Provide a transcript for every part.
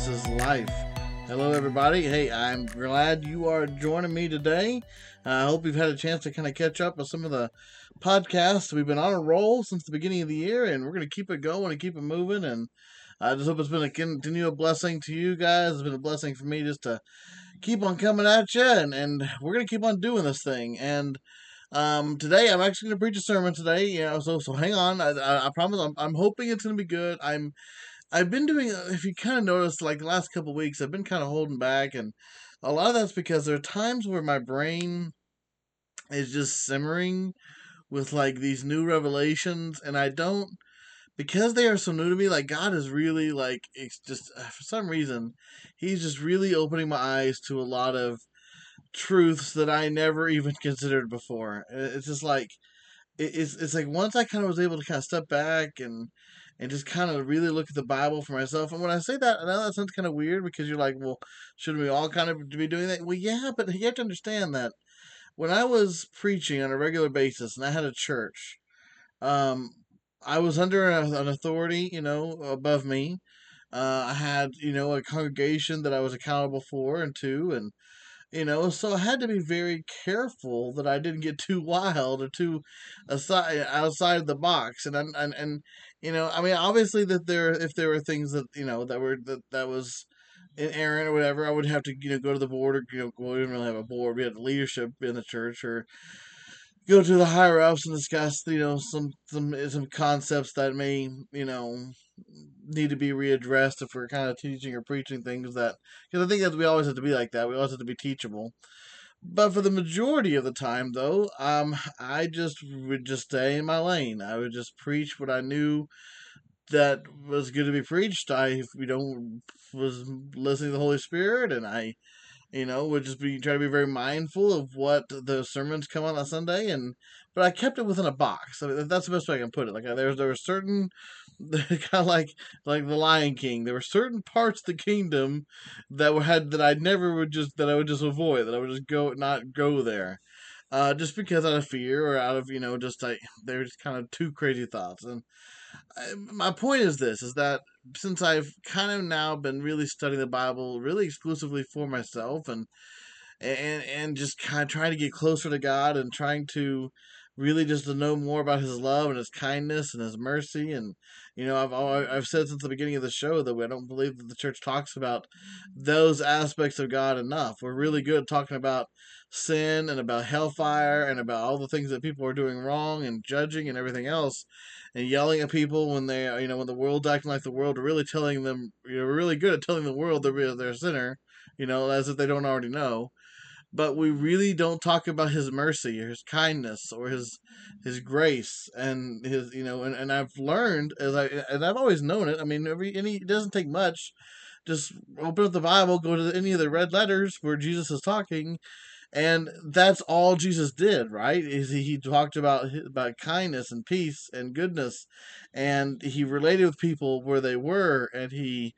Jesus is life. Hello, everybody. Hey, I'm glad you are joining me today. I hope you've had a chance to kind of catch up with some of the podcasts. We've been on a roll since the beginning of the year, and we're going to keep it going and keep it moving. And I just hope it's been a continual blessing to you guys. It's been a blessing for me just to keep on coming at you, and, and we're going to keep on doing this thing. And um, today I'm actually going to preach a sermon today. You know, so so hang on. I, I, I promise. I'm, I'm hoping it's going to be good. I'm I've been doing. uh, If you kind of noticed, like the last couple weeks, I've been kind of holding back, and a lot of that's because there are times where my brain is just simmering with like these new revelations, and I don't because they are so new to me. Like God is really like it's just uh, for some reason, He's just really opening my eyes to a lot of truths that I never even considered before. It's just like it's it's like once I kind of was able to kind of step back and and just kind of really look at the Bible for myself. And when I say that, I know that sounds kind of weird because you're like, well, shouldn't we all kind of be doing that? Well, yeah, but you have to understand that when I was preaching on a regular basis and I had a church, um, I was under a, an authority, you know, above me. Uh, I had, you know, a congregation that I was accountable for and to, and you know, so I had to be very careful that I didn't get too wild or too aside outside the box. And and and, and you know, I mean, obviously that there, if there were things that you know that were that that was inerrant or whatever, I would have to you know go to the board or you know we didn't really have a board. We had leadership in the church or go to the higher ups and discuss you know some some some concepts that may you know need to be readdressed if we're kind of teaching or preaching things that because I think that we always have to be like that. We always have to be teachable. But for the majority of the time, though, um, I just would just stay in my lane. I would just preach what I knew that was going to be preached. I, you know, was listening to the Holy Spirit, and I, you know, would just be try to be very mindful of what the sermons come on on Sunday, and but I kept it within a box. I mean, that's the best way I can put it. Like there, there were certain, kind of like like the Lion King. There were certain parts of the kingdom that were had that I never would just that I would just avoid. That I would just go not go there. Uh, just because out of fear or out of you know just like they were just kind of two crazy thoughts and I, my point is this is that since I've kind of now been really studying the Bible really exclusively for myself and and and just kind of trying to get closer to God and trying to really just to know more about his love and his kindness and his mercy and you know I've I've said since the beginning of the show that I don't believe that the church talks about those aspects of God enough. We're really good talking about sin and about hellfire and about all the things that people are doing wrong and judging and everything else and yelling at people when they you know when the world's acting like the world really telling them you know really good at telling the world they're they're a sinner you know as if they don't already know but we really don't talk about his mercy or his kindness or his his grace and his you know and, and I've learned as I and I've always known it I mean every any it doesn't take much just open up the Bible go to any of the red letters where Jesus is talking and that's all Jesus did, right? Is he, he talked about about kindness and peace and goodness, and he related with people where they were, and he,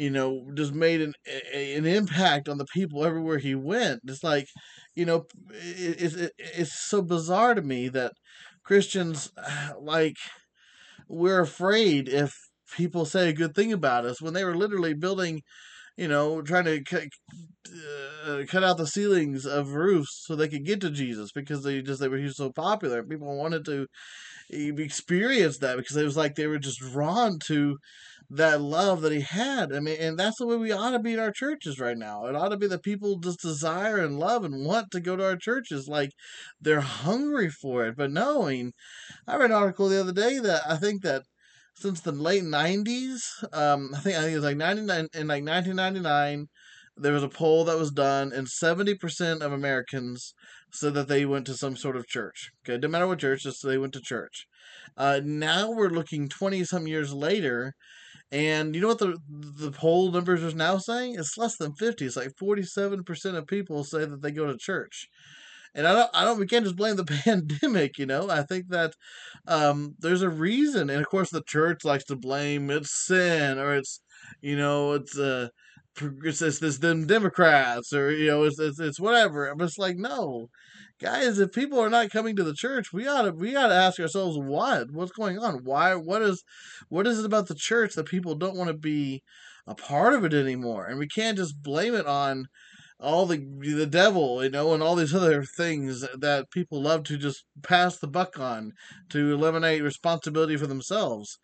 you know, just made an an impact on the people everywhere he went. It's like, you know, it, it, it, it's so bizarre to me that Christians like we're afraid if people say a good thing about us when they were literally building you know, trying to cut, uh, cut out the ceilings of roofs so they could get to Jesus because they just they were he was so popular. People wanted to experience that because it was like they were just drawn to that love that he had. I mean, and that's the way we ought to be in our churches right now. It ought to be that people just desire and love and want to go to our churches, like they're hungry for it. But knowing, I read an article the other day that I think that since the late '90s. Um, I think I think it was like '99 in like 1999. There was a poll that was done, and 70% of Americans said that they went to some sort of church. Okay, didn't matter what church, just they went to church. Uh, now we're looking 20 some years later, and you know what the the poll numbers are now saying? It's less than 50. It's like 47% of people say that they go to church and I don't, I don't, we can't just blame the pandemic, you know. I think that um, there's a reason, and of course, the church likes to blame it's sin or it's, you know, it's uh, it's, this them Democrats or you know, it's it's, it's whatever. But it's like no, guys, if people are not coming to the church, we ought to we ought to ask ourselves what what's going on. Why what is what is it about the church that people don't want to be a part of it anymore. And we can't just blame it on all the the devil, you know, and all these other things that people love to just pass the buck on to eliminate responsibility for themselves.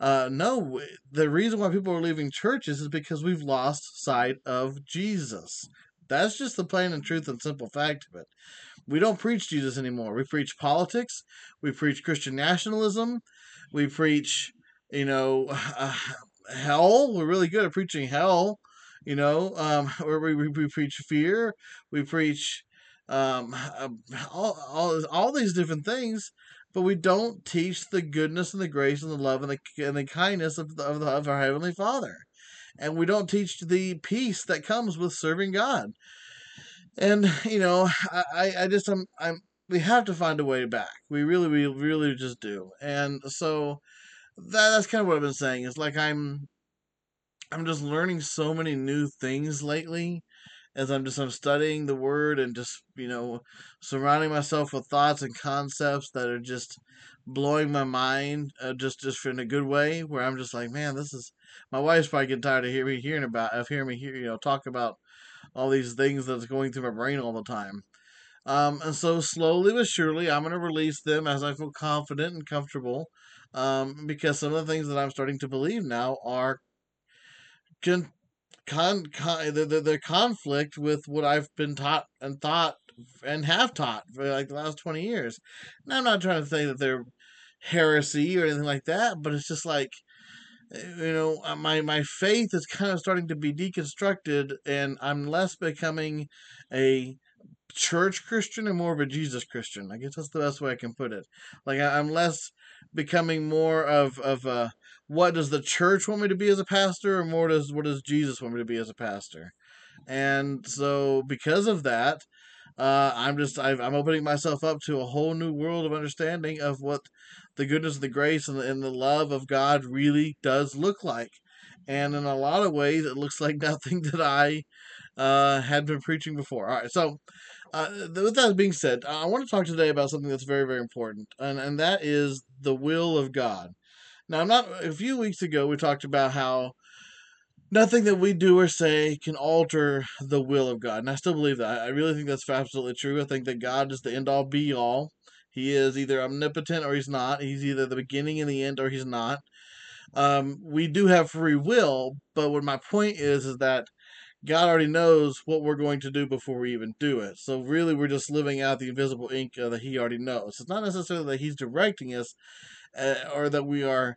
Uh, no, the reason why people are leaving churches is because we've lost sight of Jesus. That's just the plain and truth and simple fact of it. We don't preach Jesus anymore. We preach politics. We preach Christian nationalism. We preach, you know, uh, hell. We're really good at preaching hell you know, um, where we, we, we preach fear, we preach um, all, all, all these different things, but we don't teach the goodness and the grace and the love and the, and the kindness of, the, of, the, of our Heavenly Father. And we don't teach the peace that comes with serving God. And, you know, I, I just, I'm, I'm, we have to find a way back. We really, we really just do. And so that, that's kind of what I've been saying. Is like I'm I'm just learning so many new things lately as I'm just I'm studying the word and just you know surrounding myself with thoughts and concepts that are just blowing my mind uh, just just in a good way where I'm just like man this is my wife's probably getting tired of me hearing about of hearing me hear you know talk about all these things that's going through my brain all the time um, and so slowly but surely I'm going to release them as I feel confident and comfortable um, because some of the things that I'm starting to believe now are con, con, con the, the, the conflict with what I've been taught and thought and have taught for like the last 20 years. Now, I'm not trying to say that they're heresy or anything like that, but it's just like, you know, uh, my, my faith is kind of starting to be deconstructed and I'm less becoming a church Christian and more of a Jesus Christian. I guess that's the best way I can put it. Like I, am less becoming more of of a what does the church want me to be as a pastor, or more does what does Jesus want me to be as a pastor? And so, because of that, uh, I'm just i am opening myself up to a whole new world of understanding of what the goodness, the grace, and the, and the love of God really does look like. And in a lot of ways, it looks like nothing that I uh, had been preaching before. All right, so uh, with that being said, I want to talk today about something that's very, very important, and and that is the will of God. Now, I'm not. A few weeks ago, we talked about how nothing that we do or say can alter the will of God, and I still believe that. I really think that's absolutely true. I think that God is the end all be all. He is either omnipotent or he's not. He's either the beginning and the end or he's not. Um, we do have free will, but what my point is is that God already knows what we're going to do before we even do it. So really, we're just living out the invisible ink uh, that He already knows. It's not necessarily that He's directing us, uh, or that we are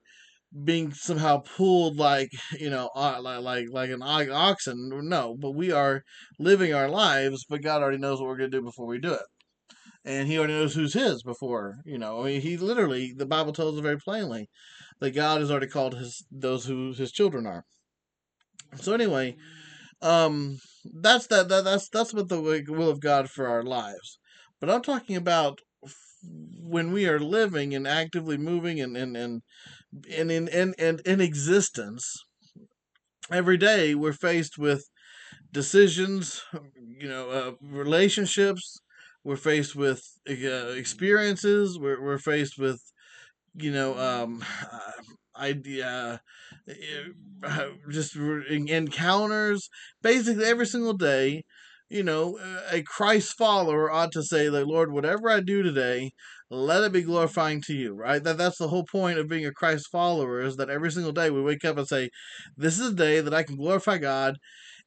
being somehow pulled like you know like like like an oxen no but we are living our lives but god already knows what we're going to do before we do it. And he already knows who's his before you know i mean he literally the bible tells us very plainly that god has already called his those who his children are. So anyway um that's that, that that's that's what the will of god for our lives. But i'm talking about when we are living and actively moving and and and and in and, and in existence every day we're faced with decisions you know uh, relationships we're faced with uh, experiences we're, we're faced with you know um idea uh, just encounters basically every single day you know, a Christ follower ought to say, like, Lord, whatever I do today, let it be glorifying to you, right? That that's the whole point of being a Christ follower is that every single day we wake up and say, This is a day that I can glorify God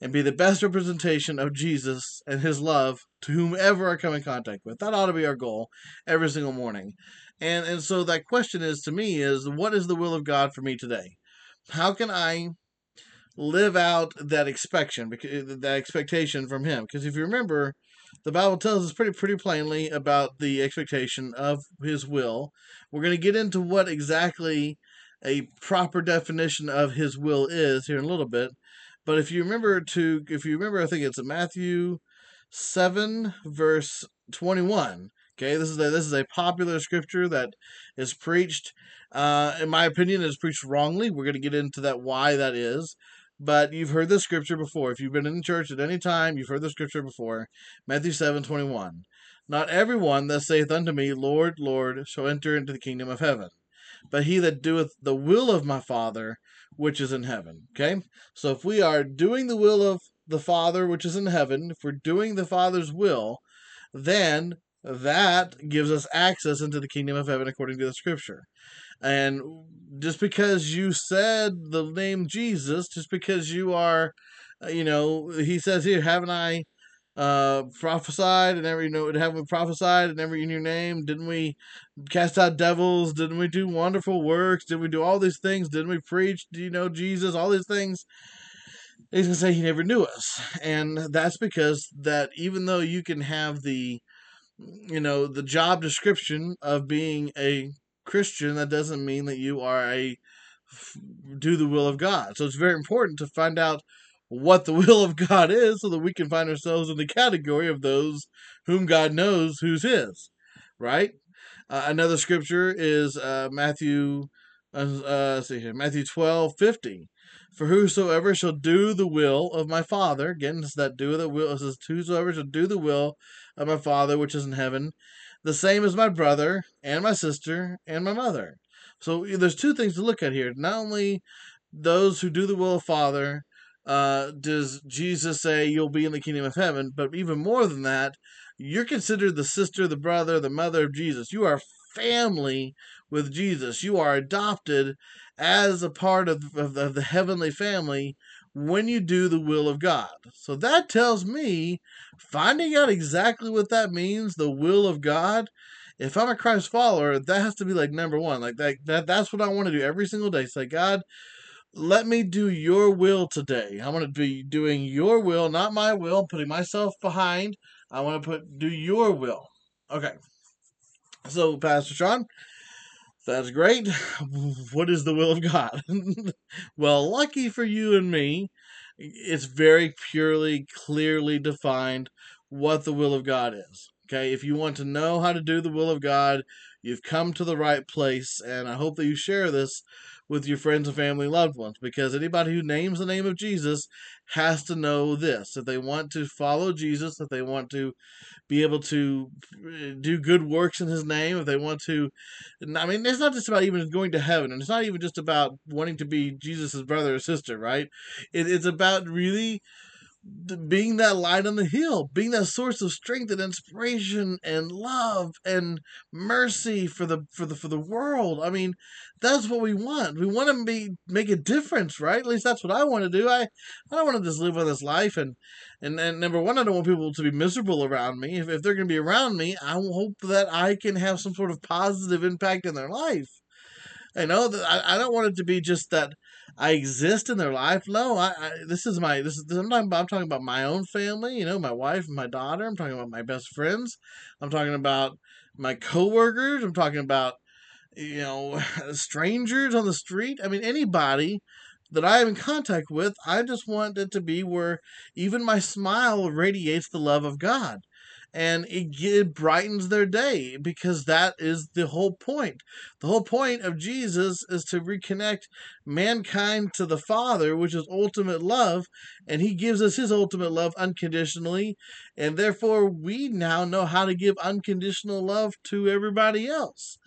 and be the best representation of Jesus and his love to whomever I come in contact with. That ought to be our goal every single morning. And and so that question is to me is what is the will of God for me today? How can I live out that expectation, that expectation from him. Because if you remember, the Bible tells us pretty pretty plainly about the expectation of His will. We're going to get into what exactly a proper definition of His will is here in a little bit. But if you remember to, if you remember, I think it's Matthew seven verse twenty one. Okay, this is a, this is a popular scripture that is preached. Uh, in my opinion, is preached wrongly. We're going to get into that why that is. But you've heard the scripture before. If you've been in church at any time, you've heard the scripture before. Matthew seven twenty one. Not everyone that saith unto me, Lord, Lord, shall enter into the kingdom of heaven, but he that doeth the will of my Father which is in heaven. Okay? So if we are doing the will of the Father which is in heaven, if we're doing the Father's will, then that gives us access into the kingdom of heaven according to the scripture. And just because you said the name Jesus, just because you are, uh, you know, he says here, haven't I uh, prophesied and every, you know, haven't we prophesied and every in your name? Didn't we cast out devils? Didn't we do wonderful works? Did we do all these things? Didn't we preach? Do you know Jesus? All these things. He's gonna say he never knew us, and that's because that even though you can have the, you know, the job description of being a Christian, that doesn't mean that you are a do the will of God. So it's very important to find out what the will of God is so that we can find ourselves in the category of those whom God knows who's his, right? Uh, another scripture is uh, Matthew, uh, uh, see here, Matthew 12, 50. For whosoever shall do the will of my Father, again, it's that do the will, it says, whosoever shall do the will of my Father which is in heaven, the same as my brother and my sister and my mother. So there's two things to look at here. Not only those who do the will of Father, uh, does Jesus say you'll be in the kingdom of heaven, but even more than that, you're considered the sister, the brother, the mother of Jesus. You are family with Jesus. You are adopted as a part of, of, of the heavenly family when you do the will of God. So that tells me finding out exactly what that means, the will of God. If I'm a Christ follower, that has to be like number one. Like that, that that's what I want to do every single day. Say, God, let me do your will today. I want to be doing your will, not my will, putting myself behind. I want to put do your will. Okay. So, Pastor Sean, that's great. What is the will of God? well, lucky for you and me, it's very purely, clearly defined what the will of God is. Okay, if you want to know how to do the will of God, you've come to the right place, and I hope that you share this with your friends and family loved ones because anybody who names the name of Jesus has to know this. If they want to follow Jesus, if they want to be able to eh, do good works in his name, if they want to I mean, it's not just about even going to heaven, and it's not even just about wanting to be Jesus' brother or sister, right? It, it's about really being that light on the hill, being that source of strength and inspiration and love and mercy for the for the for the world. I mean, that's what we want. We want to be make a difference, right? At least that's what I want to do. I I don't want to just live on this life and and and number one, I don't want people to be miserable around me. If if they're going to be around me, I hope that I can have some sort of positive impact in their life. I know that I, I don't want it to be just that I exist in their life. No, I, I this is my this is I'm talking, about, I'm talking about my own family. You know, my wife and my daughter. I'm talking about my best friends. I'm talking about my coworkers. I'm talking about you know strangers on the street. I mean anybody that I am in contact with. I just want it to be where even my smile radiates the love of God and it, it brightens their day because that is the whole point. The whole point of Jesus is to reconnect mankind to the Father, which is ultimate love, and He gives us His ultimate love unconditionally, and therefore we now know how to give unconditional love to everybody else.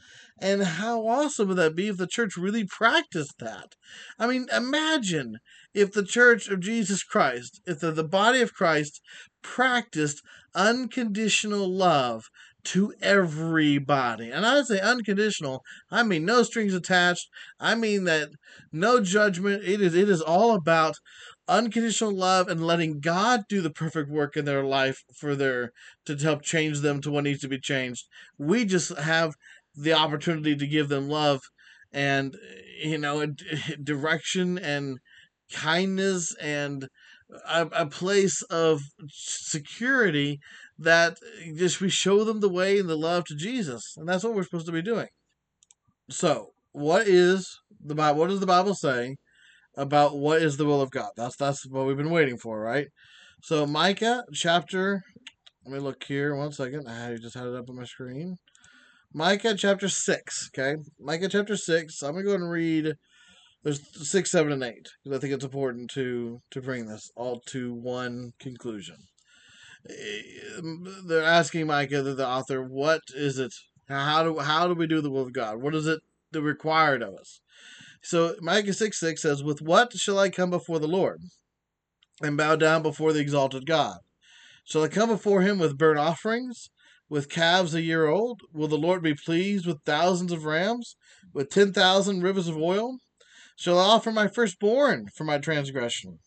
And how awesome would that be if the church really practiced that? I mean, imagine if the church of Jesus Christ, if the, the body of Christ practiced unconditional love to everybody. And I say unconditional, I mean no strings attached. I mean that no judgment. It is it is all about unconditional love and letting God do the perfect work in their life for their to help change them to what needs to be changed. We just have the opportunity to give them love and you know direction and kindness and a, a place of security that just we show them the way and the love to Jesus, and that's what we're supposed to be doing. So, what is the Bible? What does the Bible say about what is the will of God? That's that's what we've been waiting for, right? So, Micah chapter. Let me look here one second. I just had it up on my screen. Micah chapter six. Okay, Micah chapter six. I'm gonna go and read there's six, seven, and eight because I think it's important to to bring this all to one conclusion. Eh, they're asking Micah, the author, what is it? How do how do we do the will of God? What is it that required of us. So Micah 6 6 says, With what shall I come before the Lord and bow down before the exalted God? Shall I come before him with burnt offerings, with calves a year old? Will the Lord be pleased with thousands of rams, with ten thousand rivers of oil? Shall I offer my firstborn for my transgression,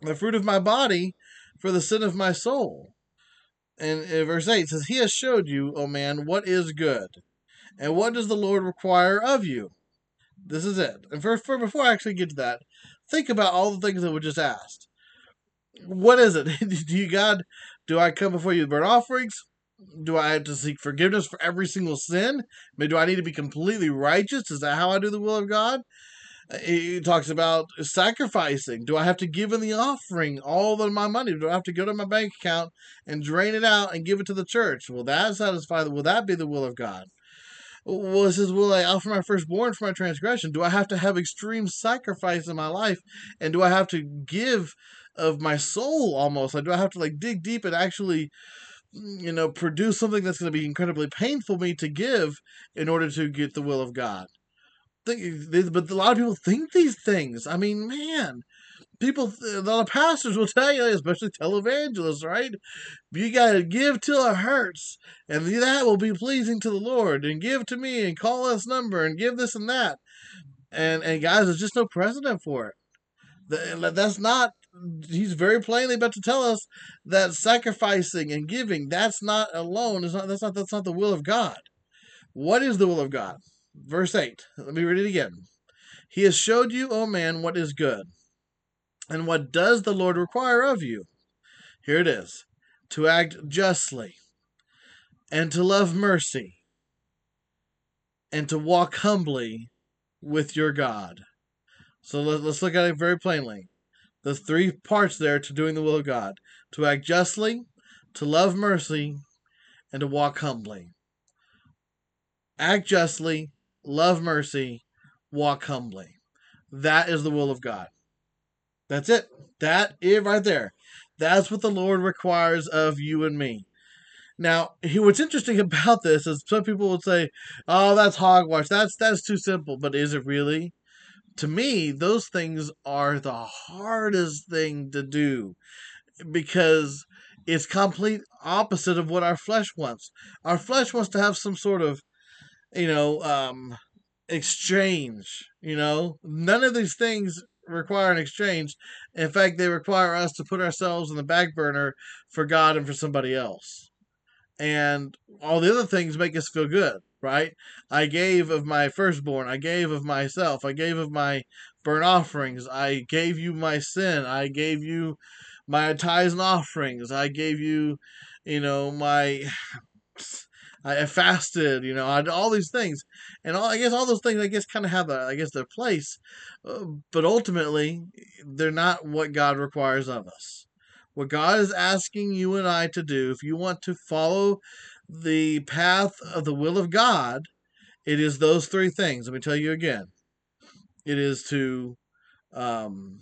the fruit of my body for the sin of my soul? And uh, verse 8 says, He has showed you, O man, what is good. And what does the Lord require of you? This is it. And for, for before I actually get to that, think about all the things that we just asked. What is it? do you God? Do I come before you with burnt offerings? Do I have to seek forgiveness for every single sin? I mean, do I need to be completely righteous? Is that how I do the will of God? He talks about sacrificing. Do I have to give in the offering all of my money? Do I have to go to my bank account and drain it out and give it to the church? Will that satisfy? Will that be the will of God? Well, it says, Will I offer my firstborn for my transgression? Do I have to have extreme sacrifice in my life? And do I have to give of my soul almost? Like, do I have to like dig deep and actually, you know, produce something that's going to be incredibly painful me to give in order to get the will of God? Think, but a lot of people think these things. I mean, man, people, a lot of pastors will tell you, especially televangelists, right? You got to give till it hurts, and that will be pleasing to the Lord. And give to me, and call this number, and give this and that. And and guys, there's just no precedent for it. That's not. He's very plainly about to tell us that sacrificing and giving, that's not alone. Is not. That's not. That's not the will of God. What is the will of God? Verse eight. Let me read it again. He has showed you, O man, what is good and what does the Lord require of you? Here it is to act justly, and to love mercy, and to walk humbly with your God. So let, us look at it very plainly. The three parts there to doing the will of God to act justly, to love mercy, and to walk humbly. Act justly, love mercy, walk humbly. That is the will of God. That's it. That is right there. That's what the Lord requires of you and me. Now, what's interesting about this is some people would say, "Oh, that's hogwash. That's that's too simple." But is it really? To me, those things are the hardest thing to do because it's complete opposite of what our flesh wants. Our flesh wants to have some sort of, you know, um, exchange. You know, none of these things require an exchange. In fact, they require us to put ourselves in the back burner for God and for somebody else. And all the other things make us feel good, right? I gave of my firstborn. I gave of myself. I gave of my burnt offerings. I gave you my sin. I gave you my tithes and offerings. I gave you, you know, my I fasted, you know, I all these things, and all, I guess all those things, I guess, kind of have a, I guess, their place, uh, but ultimately, they're not what God requires of us. What God is asking you and I to do, if you want to follow the path of the will of God, it is those three things. Let me tell you again. It is to um,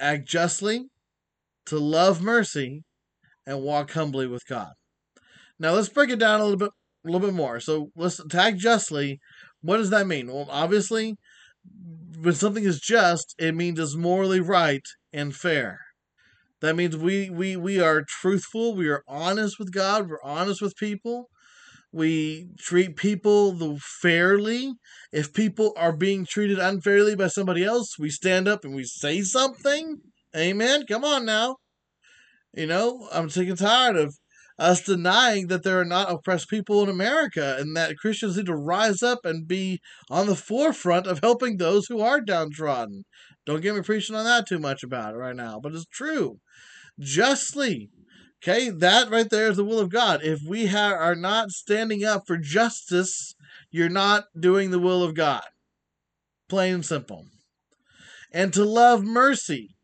act justly, to love mercy, and walk humbly with God. Now let's break it down a little bit a little bit more. So let's attack justly. What does that mean? Well, obviously, when something is just, it means it's morally right and fair. That means we we we are truthful. We are honest with God. We're honest with people. We treat people the fairly. If people are being treated unfairly by somebody else, we stand up and we say something. Amen. Come on now. You know, I'm sick and tired of us denying that there are not oppressed people in America and that Christians need to rise up and be on the forefront of helping those who are downtrodden. Don't get me preaching on that too much about it right now, but it's true. Justly. Okay, that right there is the will of God. If we ha- are not standing up for justice, you're not doing the will of God. Plain and simple. And to love mercy.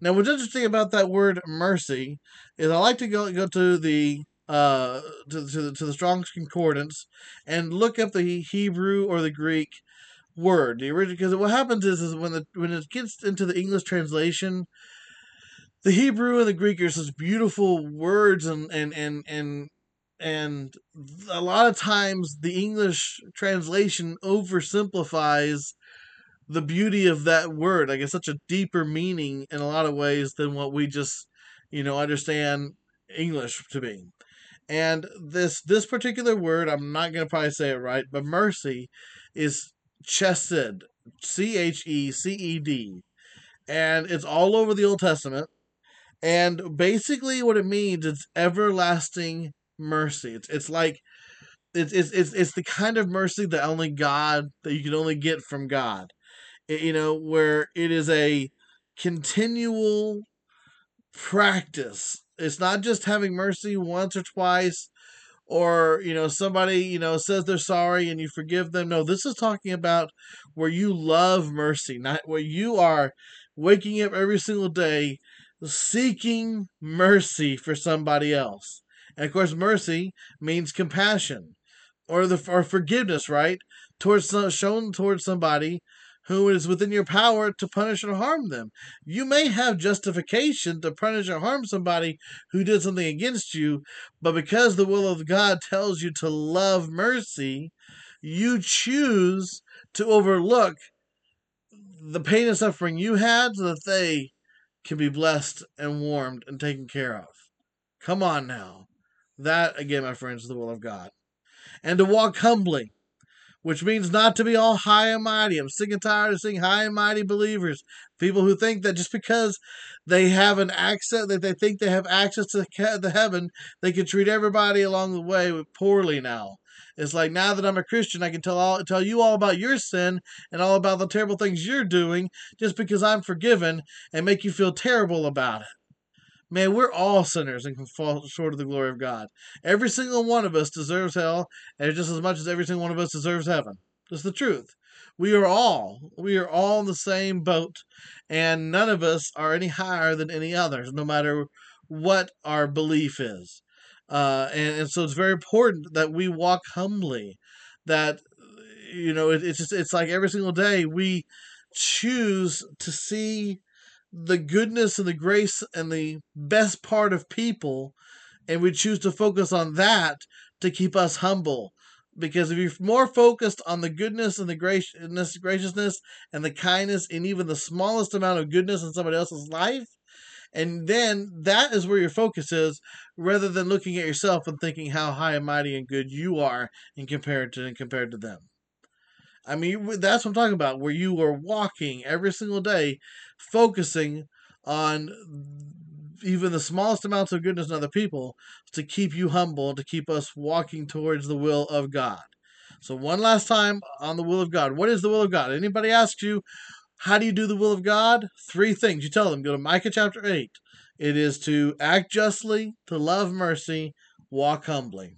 Now, what's interesting about that word mercy is I like to go go to the uh to to the, to the Strong's Concordance and look up the Hebrew or the Greek word the original because what happens is is when the when it gets into the English translation the Hebrew and the Greek are such beautiful words and and and and and a lot of times the English translation oversimplifies the beauty of that word. Like it's such a deeper meaning in a lot of ways than what we just, you know, understand English to be. And this this particular word, I'm not gonna probably say it right, but mercy is chesed, C H E C E D, and it's all over the Old Testament. And basically, what it means it's everlasting mercy. It's it's like it's it's it's, it's the kind of mercy that only God that you can only get from God. It, you know, where it is a continual practice. It's not just having mercy once or twice or you know somebody you know says they're sorry and you forgive them no this is talking about where you love mercy not where you are waking up every single day seeking mercy for somebody else and of course, mercy means compassion or the or forgiveness, right? Towards shown towards somebody who is within your power to punish or harm them. You may have justification to punish or harm somebody who did something against you, but because the will of God tells you to love mercy, you choose to overlook the pain and suffering you had so that they can be blessed and warmed and taken care of. Come on now. That, again, my friends, is the will of God. And to walk humbly, which means not to be all high and mighty. I'm sick and tired of seeing high and mighty believers. People who think that just because they have an access, that they think they have access to the heaven, they can treat everybody along the way poorly now. It's like now that I'm a Christian, I can tell all tell you all about your sin and all about the terrible things you're doing just because I'm forgiven and make you feel terrible about it. Man, we're all sinners and can fall short of the glory of God. Every single one of us deserves hell, and just as much as every single one of us deserves heaven. That's the truth. We are all, we are all in the same boat, and none of us are any higher than any others, no matter what our belief is. Uh, and, and so it's very important that we walk humbly. That you know, it, it's just it's like every single day we choose to see the goodness and the grace and the best part of people, and we choose to focus on that to keep us humble. Because if you're more focused on the goodness and the graciousness, graciousness and the kindness and even the smallest amount of goodness in somebody else's life, and then that is where your focus is, rather than looking at yourself and thinking how high and mighty and good you are in compared to in compared to them. I mean, that's what I'm talking about, where you are walking every single day, focusing on even the smallest amounts of goodness in other people to keep you humble, to keep us walking towards the will of God. So, one last time on the will of God. What is the will of God? Anybody asks you, how do you do the will of God? Three things. You tell them, go to Micah chapter 8. It is to act justly, to love mercy, walk humbly.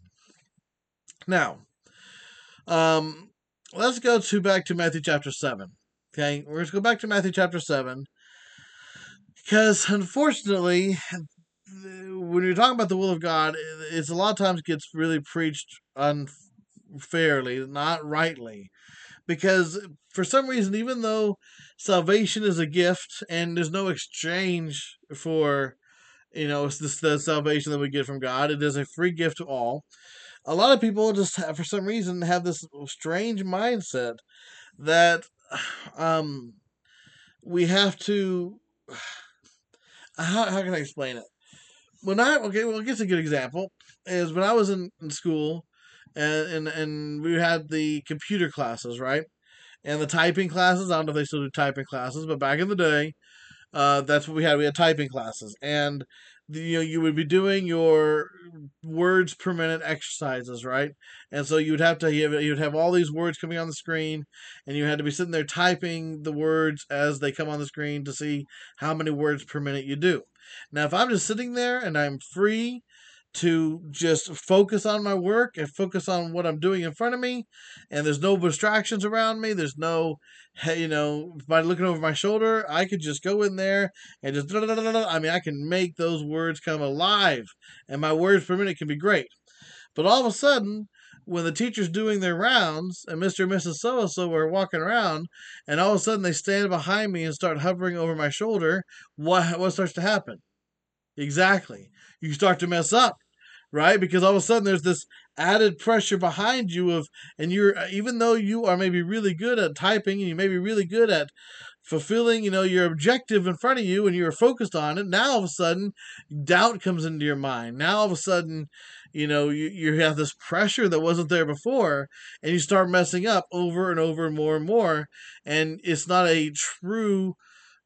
Now, um, let's go to back to Matthew chapter 7. Okay, we're going to go back to Matthew chapter 7 because unfortunately, when you're talking about the will of God, it's a lot of times gets really preached unfairly, not rightly. Because for some reason, even though salvation is a gift and there's no exchange for, you know, this, the salvation that we get from God, it is a free gift to all a lot of people just have, for some reason have this strange mindset that um we have to how, how can i explain it? When i okay well guess a good example is when i was in, in school and, and and we had the computer classes right? And the typing classes i don't know if they still do typing classes but back in the day uh, that's what we had. We had typing classes. And you know you would be doing your words per minute exercises right? And so you would have to you would have all these words coming on the screen and you had to be sitting there typing the words as they come on the screen to see how many words per minute you do. Now if i'm just sitting there and i'm free to just focus on my work and focus on what I'm doing in front of me. And there's no distractions around me. There's no, you know, by looking over my shoulder, I could just go in there and just, I mean, I can make those words come alive. And my words per minute can be great. But all of a sudden, when the teacher's doing their rounds and Mr. and Mrs. So and so are walking around, and all of a sudden they stand behind me and start hovering over my shoulder, what what starts to happen? Exactly. You start to mess up right? Because all of a sudden there's this added pressure behind you of, and you're even though you are maybe really good at typing and you may be really good at fulfilling, you know, your objective in front of you and you're focused on it. Now all of a sudden, doubt comes into your mind. Now all of a sudden, you know, you, you have this pressure that wasn't there before, and you start messing up over and over and more and more, and it's not a true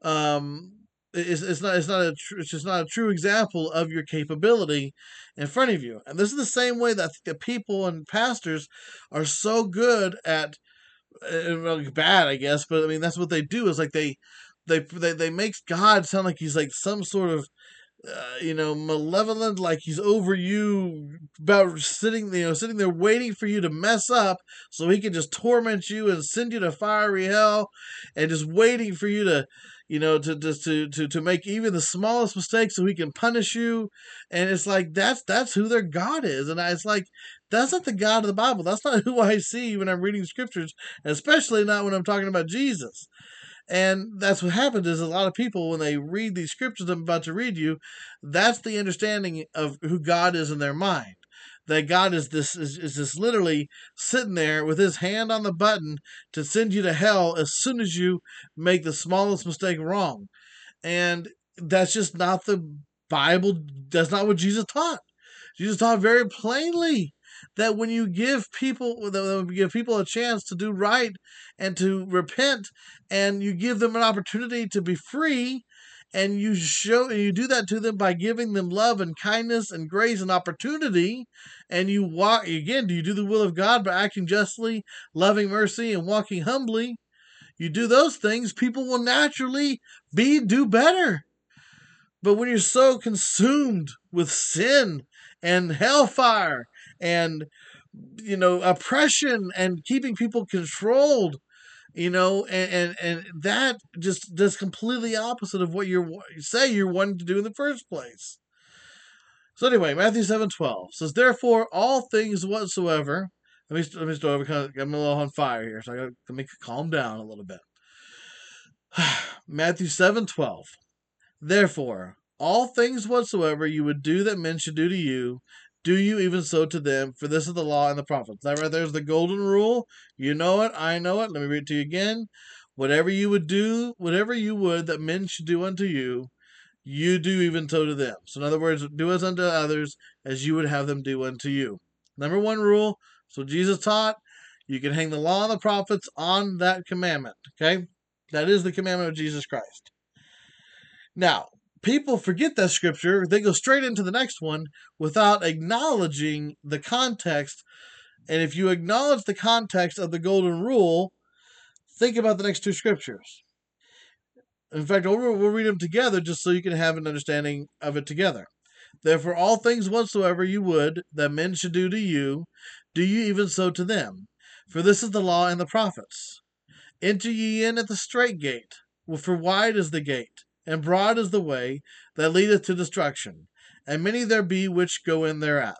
um it's, it's not it's not a tr- it's just not a true example of your capability in front of you. And this is the same way that the people and pastors are so good at uh, bad i guess but i mean that's what they do is like they they they, they make god sound like he's like some sort of uh, you know, malevolent, like he's over you, about sitting, you know, sitting there waiting for you to mess up, so he can just torment you and send you to fiery hell, and just waiting for you to, you know, to just to, to to make even the smallest mistake, so he can punish you, and it's like that's that's who their God is, and I, it's like that's not the God of the Bible. That's not who I see when I'm reading scriptures, especially not when I'm talking about Jesus. And that's what happens is a lot of people when they read these scriptures I'm about to read you, that's the understanding of who God is in their mind. That God is this is, is just literally sitting there with his hand on the button to send you to hell as soon as you make the smallest mistake wrong. And that's just not the Bible, that's not what Jesus taught. Jesus taught very plainly that when you give people that give people a chance to do right and to repent and you give them an opportunity to be free and you show you do that to them by giving them love and kindness and grace and opportunity and you walk again do you do the will of god by acting justly loving mercy and walking humbly? You do those things people will naturally be do better. But when you're so consumed with sin and hellfire and you know oppression and keeping people controlled you know and and, and that just does completely opposite of what you're say you're wanting to do in the first place. So anyway matthew 7 12 says therefore all things whatsoever let me let me start because i'm a little on fire here so i gotta calm down a little bit. Matthew 7 12 therefore all things whatsoever you would do that men should do to you do you even so to them? For this is the law and the prophets. That right there's the golden rule. You know it. I know it. Let me read it to you again. Whatever you would do, whatever you would that men should do unto you, you do even so to them. So, in other words, do as unto others as you would have them do unto you. Number one rule. So, Jesus taught you can hang the law and the prophets on that commandment. Okay? That is the commandment of Jesus Christ. Now, people forget that scripture. They go straight into the next one without acknowledging the context. And if you acknowledge the context of the golden rule, think about the next two scriptures. In fact, we'll, we'll read them together just so you can have an understanding of it together. Therefore, all things whatsoever you would that men should do to you, do you even so to them. For this is the law and the prophets. Enter ye in at the strait gate, for wide is the gate, and broad is the way that leadeth to destruction, and many there be which go in thereat.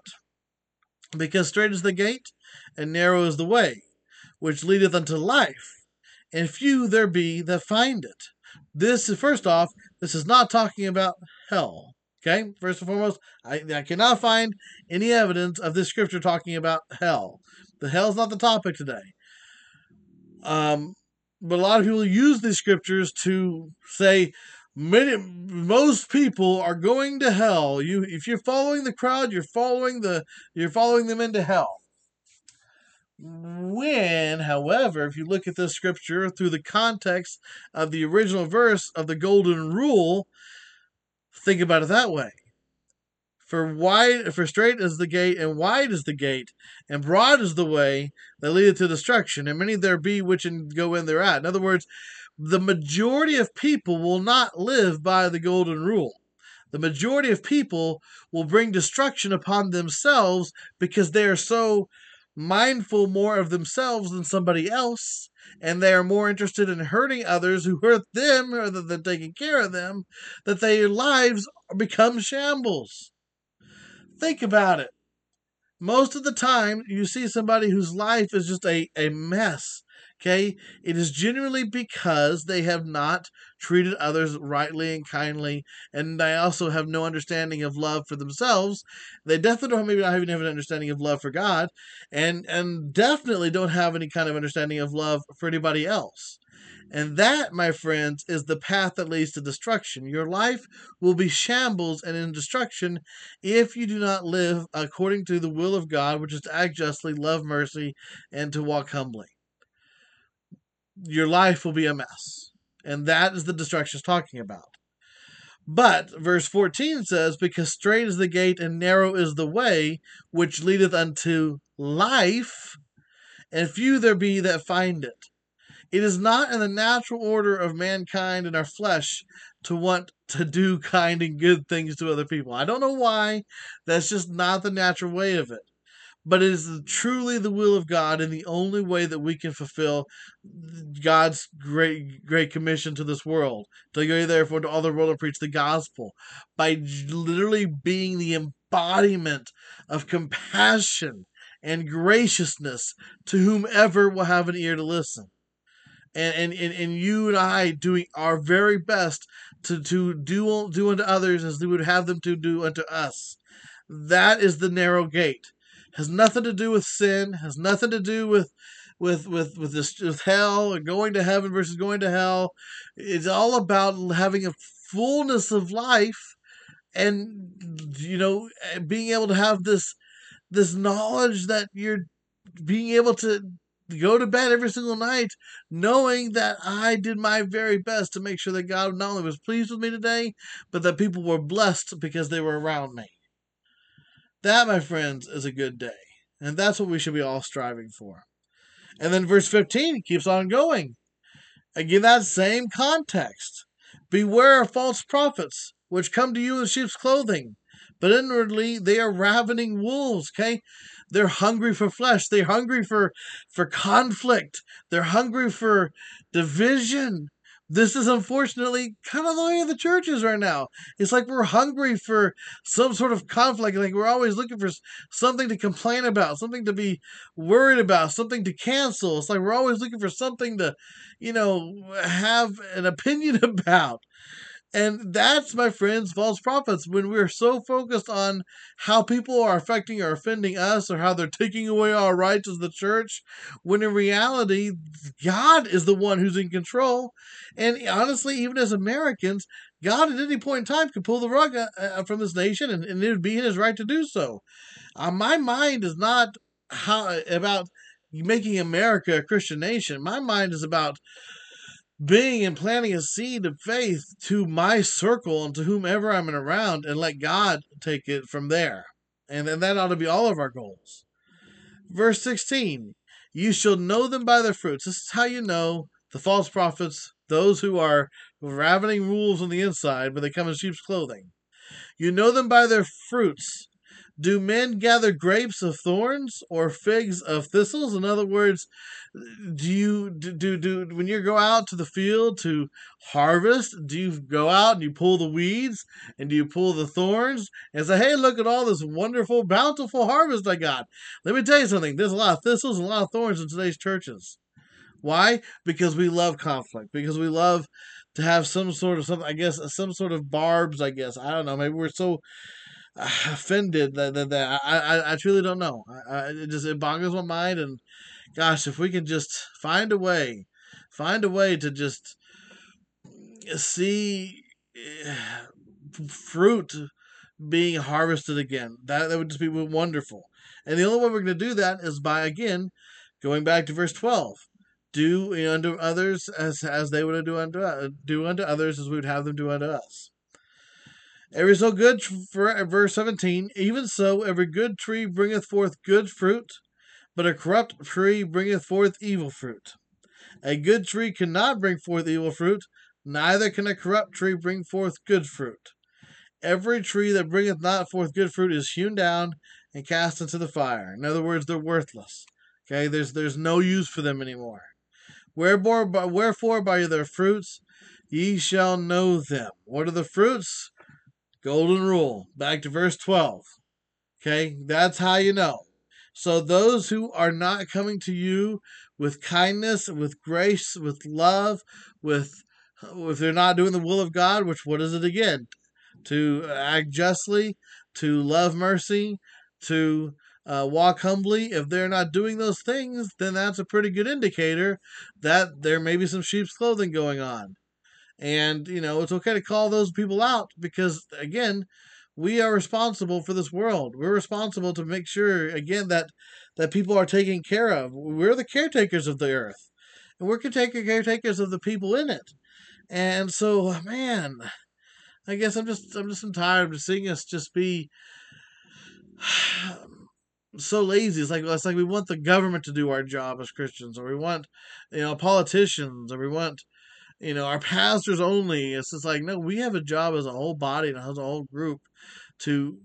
Because strait is the gate, and narrow is the way, which leadeth unto life, and few there be that find it. This is first off, this is not talking about hell. Okay, first and foremost, I, I cannot find any evidence of this scripture talking about hell. The hell's not the topic today. Um, but a lot of people use these scriptures to say, many most people are going to hell. You if you're following the crowd you're following the you're following them into hell. When however if you look at this scripture through the context of the original verse of the golden rule think about it that way. For wide for straight is the gate and wide is the gate and broad is the way that leadeth to destruction and many there be which go in thereat. In other words the majority of people will not live by the golden rule. The majority of people will bring destruction upon themselves because they are so mindful more of themselves than somebody else, and they are more interested in hurting others who hurt them rather than taking care of them, that their lives become shambles. Think about it. Most of the time, you see somebody whose life is just a, a mess Okay, it is generally because they have not treated others rightly and kindly, and they also have no understanding of love for themselves. They definitely don't maybe not even have an understanding of love for God, and and definitely don't have any kind of understanding of love for anybody else. And that, my friends, is the path that leads to destruction. Your life will be shambles and in destruction if you do not live according to the will of God, which is to act justly, love mercy, and to walk humbly your life will be a mess. And that is the destruction it's talking about. But verse 14 says, Because straight is the gate and narrow is the way which leadeth unto life, and few there be that find it. It is not in the natural order of mankind and our flesh to want to do kind and good things to other people. I don't know why. That's just not the natural way of it but it is truly the will of God and the only way that we can fulfill God's great great commission to this world to go therefore to all the world and preach the gospel by literally being the embodiment of compassion and graciousness to whomever will have an ear to listen. And, and, and, you and I doing our very best to, to do, do unto others as we would have them to do unto us. That is the narrow gate has nothing to do with sin, has nothing to do with with with with this with hell or going to heaven versus going to hell. It's all about having a fullness of life and you know being able to have this this knowledge that you're being able to go to bed every single night knowing that I did my very best to make sure that God not only was pleased with me today, but that people were blessed because they were around me. That, my friends, is a good day. And that's what we should be all striving for. And then verse 15 keeps on going. Again, that same context. Beware of false prophets, which come to you in sheep's clothing, but inwardly they are ravening wolves. Okay? They're hungry for flesh. They're hungry for, for conflict. They're hungry for division. This is unfortunately kind of the way of the churches right now. It's like we're hungry for some sort of conflict. Like we're always looking for something to complain about, something to be worried about, something to cancel. It's like we're always looking for something to, you know, have an opinion about. And that's, my friends, false prophets. When we're so focused on how people are affecting or offending us or how they're taking away our rights as the church, when in reality, God is the one who's in control. And honestly, even as Americans, God at any point in time could pull the rug uh, uh, from this nation and, and it would be in his right to do so. Uh, my mind is not how about making America a Christian nation. My mind is about being and planting a seed of faith to my circle and to whomever I'm in around and let God take it from there. And then that ought to be all of our goals. Verse 16 You shall know them by their fruits. This is how you know the false prophets, those who are ravening wolves on the inside, but they come in sheep's clothing. You know them by their fruits. Do men gather grapes of thorns or figs of thistles? In other words, do you do, do do when you go out to the field to harvest do you go out and you pull the weeds and do you pull the thorns and say hey look at all this wonderful bountiful harvest i got. Let me tell you something. There's a lot of thistles and a lot of thorns in today's churches. Why? Because we love conflict. Because we love to have some sort of something i guess some sort of barbs i guess. I don't know. Maybe we're so offended that, that, that I, I, I truly don't know I, I, it just it boggles my mind and gosh, if we can just find a way, find a way to just see eh, fruit being harvested again, that, that would just be wonderful. And the only way we're going to do that is by, again, going back to verse 12. Do unto others as, as they would do unto do unto others as we would have them do unto us. Every so good for verse 17, even so every good tree bringeth forth good fruit, but a corrupt tree bringeth forth evil fruit. A good tree cannot bring forth evil fruit, neither can a corrupt tree bring forth good fruit. Every tree that bringeth not forth good fruit is hewn down and cast into the fire. In other words, they're worthless. Okay, there's there's no use for them anymore. Wherefore, by, wherefore by their fruits ye shall know them. What are the fruits? Golden rule. Back to verse 12. Okay, that's how you know. So those who are not coming to you with kindness, with grace, with love, with if they're not doing the will of God, which what is it again? To act justly, to love mercy, to uh, walk humbly. If they're not doing those things, then that's a pretty good indicator that there may be some sheep's clothing going on. And, you know, it's okay to call those people out because, again, we are responsible for this world. We're responsible to make sure, again, that, that people are taken care of. We're the caretakers of the earth, and we're caretakers of the people in it. And so, man, I guess I'm just I'm just tired of seeing us just be so lazy. It's like it's like we want the government to do our job as Christians, or we want you know politicians, or we want you know our pastors only. It's just like no, we have a job as a whole body and as a whole group to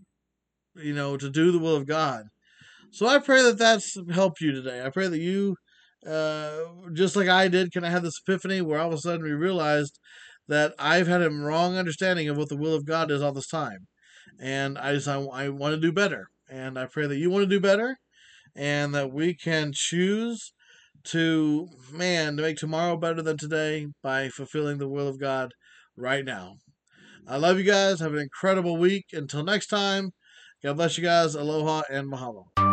you know to do the will of God. So I pray that that's helped you today. I pray that you, uh, just like I did, can I have this epiphany where all of a sudden we realized that I've had a wrong understanding of what the will of God is all this time, and I just I, I want to do better. And I pray that you want to do better and that we can choose to, man, to make tomorrow better than today by fulfilling the will of God right now. I love you guys. Have an incredible week. Until next time, God bless you guys. Aloha and mahalo.